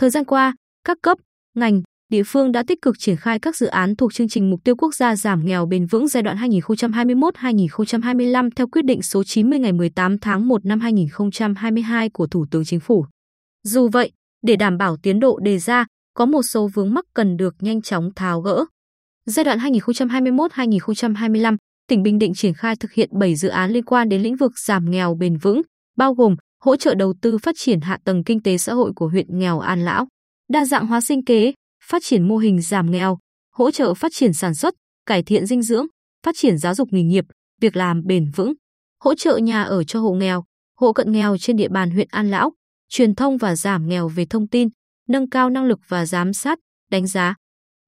Thời gian qua, các cấp, ngành, địa phương đã tích cực triển khai các dự án thuộc chương trình mục tiêu quốc gia giảm nghèo bền vững giai đoạn 2021-2025 theo quyết định số 90 ngày 18 tháng 1 năm 2022 của Thủ tướng Chính phủ. Dù vậy, để đảm bảo tiến độ đề ra, có một số vướng mắc cần được nhanh chóng tháo gỡ. Giai đoạn 2021-2025, tỉnh Bình Định triển khai thực hiện 7 dự án liên quan đến lĩnh vực giảm nghèo bền vững, bao gồm hỗ trợ đầu tư phát triển hạ tầng kinh tế xã hội của huyện nghèo An Lão, đa dạng hóa sinh kế, phát triển mô hình giảm nghèo, hỗ trợ phát triển sản xuất, cải thiện dinh dưỡng, phát triển giáo dục nghề nghiệp, việc làm bền vững, hỗ trợ nhà ở cho hộ nghèo, hộ cận nghèo trên địa bàn huyện An Lão, truyền thông và giảm nghèo về thông tin, nâng cao năng lực và giám sát, đánh giá.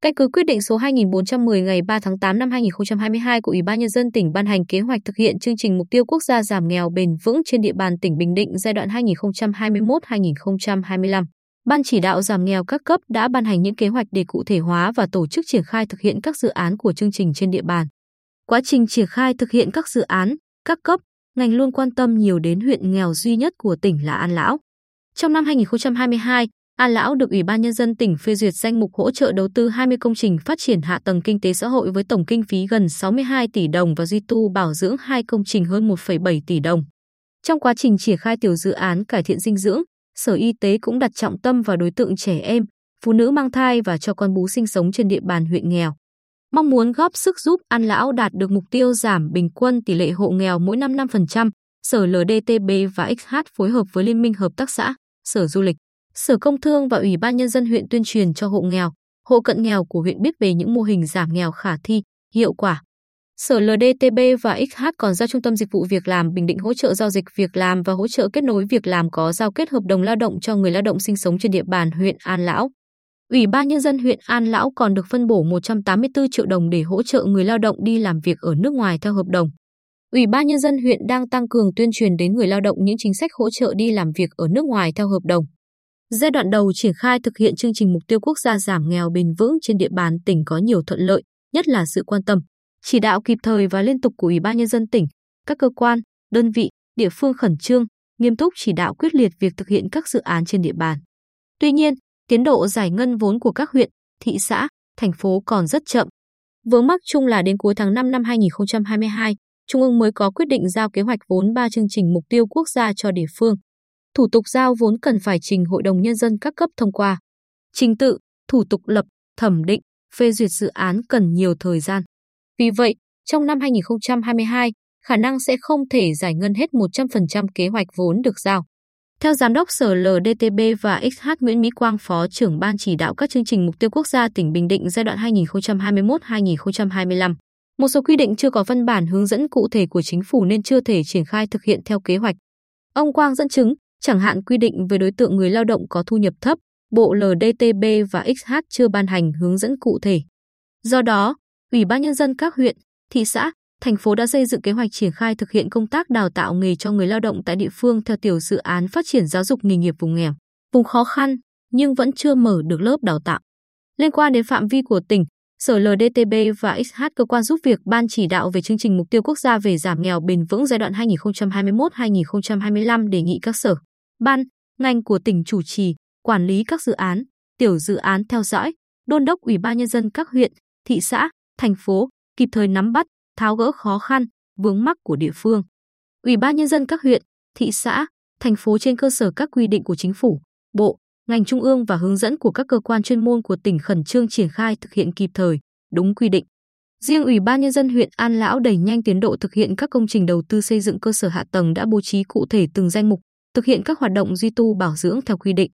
Căn cứ quyết định số 2410 ngày 3 tháng 8 năm 2022 của Ủy ban nhân dân tỉnh ban hành kế hoạch thực hiện chương trình mục tiêu quốc gia giảm nghèo bền vững trên địa bàn tỉnh Bình Định giai đoạn 2021-2025. Ban chỉ đạo giảm nghèo các cấp đã ban hành những kế hoạch để cụ thể hóa và tổ chức triển khai thực hiện các dự án của chương trình trên địa bàn. Quá trình triển khai thực hiện các dự án, các cấp, ngành luôn quan tâm nhiều đến huyện nghèo duy nhất của tỉnh là An Lão. Trong năm 2022, An Lão được Ủy ban Nhân dân tỉnh phê duyệt danh mục hỗ trợ đầu tư 20 công trình phát triển hạ tầng kinh tế xã hội với tổng kinh phí gần 62 tỷ đồng và duy tu bảo dưỡng hai công trình hơn 1,7 tỷ đồng. Trong quá trình triển khai tiểu dự án cải thiện dinh dưỡng, Sở Y tế cũng đặt trọng tâm vào đối tượng trẻ em, phụ nữ mang thai và cho con bú sinh sống trên địa bàn huyện nghèo. Mong muốn góp sức giúp An Lão đạt được mục tiêu giảm bình quân tỷ lệ hộ nghèo mỗi năm 5%, Sở LDTB và XH phối hợp với Liên minh Hợp tác xã, Sở Du lịch, Sở Công Thương và Ủy ban Nhân dân huyện tuyên truyền cho hộ nghèo, hộ cận nghèo của huyện biết về những mô hình giảm nghèo khả thi, hiệu quả. Sở LDTB và XH còn giao Trung tâm Dịch vụ Việc làm Bình Định hỗ trợ giao dịch việc làm và hỗ trợ kết nối việc làm có giao kết hợp đồng lao động cho người lao động sinh sống trên địa bàn huyện An Lão. Ủy ban Nhân dân huyện An Lão còn được phân bổ 184 triệu đồng để hỗ trợ người lao động đi làm việc ở nước ngoài theo hợp đồng. Ủy ban Nhân dân huyện đang tăng cường tuyên truyền đến người lao động những chính sách hỗ trợ đi làm việc ở nước ngoài theo hợp đồng. Giai đoạn đầu triển khai thực hiện chương trình mục tiêu quốc gia giảm nghèo bền vững trên địa bàn tỉnh có nhiều thuận lợi, nhất là sự quan tâm, chỉ đạo kịp thời và liên tục của Ủy ban nhân dân tỉnh, các cơ quan, đơn vị, địa phương khẩn trương, nghiêm túc chỉ đạo quyết liệt việc thực hiện các dự án trên địa bàn. Tuy nhiên, tiến độ giải ngân vốn của các huyện, thị xã, thành phố còn rất chậm. Vướng mắc chung là đến cuối tháng 5 năm 2022, Trung ương mới có quyết định giao kế hoạch vốn 3 chương trình mục tiêu quốc gia cho địa phương. Thủ tục giao vốn cần phải trình Hội đồng Nhân dân các cấp thông qua. Trình tự, thủ tục lập, thẩm định, phê duyệt dự án cần nhiều thời gian. Vì vậy, trong năm 2022, khả năng sẽ không thể giải ngân hết 100% kế hoạch vốn được giao. Theo Giám đốc Sở LDTB và XH Nguyễn Mỹ Quang, Phó trưởng Ban chỉ đạo các chương trình mục tiêu quốc gia tỉnh Bình Định giai đoạn 2021-2025, một số quy định chưa có văn bản hướng dẫn cụ thể của chính phủ nên chưa thể triển khai thực hiện theo kế hoạch. Ông Quang dẫn chứng, chẳng hạn quy định về đối tượng người lao động có thu nhập thấp, Bộ LDTB và XH chưa ban hành hướng dẫn cụ thể. Do đó, Ủy ban nhân dân các huyện, thị xã, thành phố đã xây dựng kế hoạch triển khai thực hiện công tác đào tạo nghề cho người lao động tại địa phương theo tiểu dự án phát triển giáo dục nghề nghiệp vùng nghèo, vùng khó khăn nhưng vẫn chưa mở được lớp đào tạo. Liên quan đến phạm vi của tỉnh, Sở LDTB và XH cơ quan giúp việc ban chỉ đạo về chương trình mục tiêu quốc gia về giảm nghèo bền vững giai đoạn 2021-2025 đề nghị các sở, ban, ngành của tỉnh chủ trì, quản lý các dự án, tiểu dự án theo dõi, đôn đốc Ủy ban nhân dân các huyện, thị xã, thành phố kịp thời nắm bắt, tháo gỡ khó khăn, vướng mắc của địa phương. Ủy ban nhân dân các huyện, thị xã, thành phố trên cơ sở các quy định của chính phủ, bộ, ngành trung ương và hướng dẫn của các cơ quan chuyên môn của tỉnh khẩn trương triển khai thực hiện kịp thời, đúng quy định. Riêng Ủy ban nhân dân huyện An Lão đẩy nhanh tiến độ thực hiện các công trình đầu tư xây dựng cơ sở hạ tầng đã bố trí cụ thể từng danh mục, thực hiện các hoạt động duy tu bảo dưỡng theo quy định.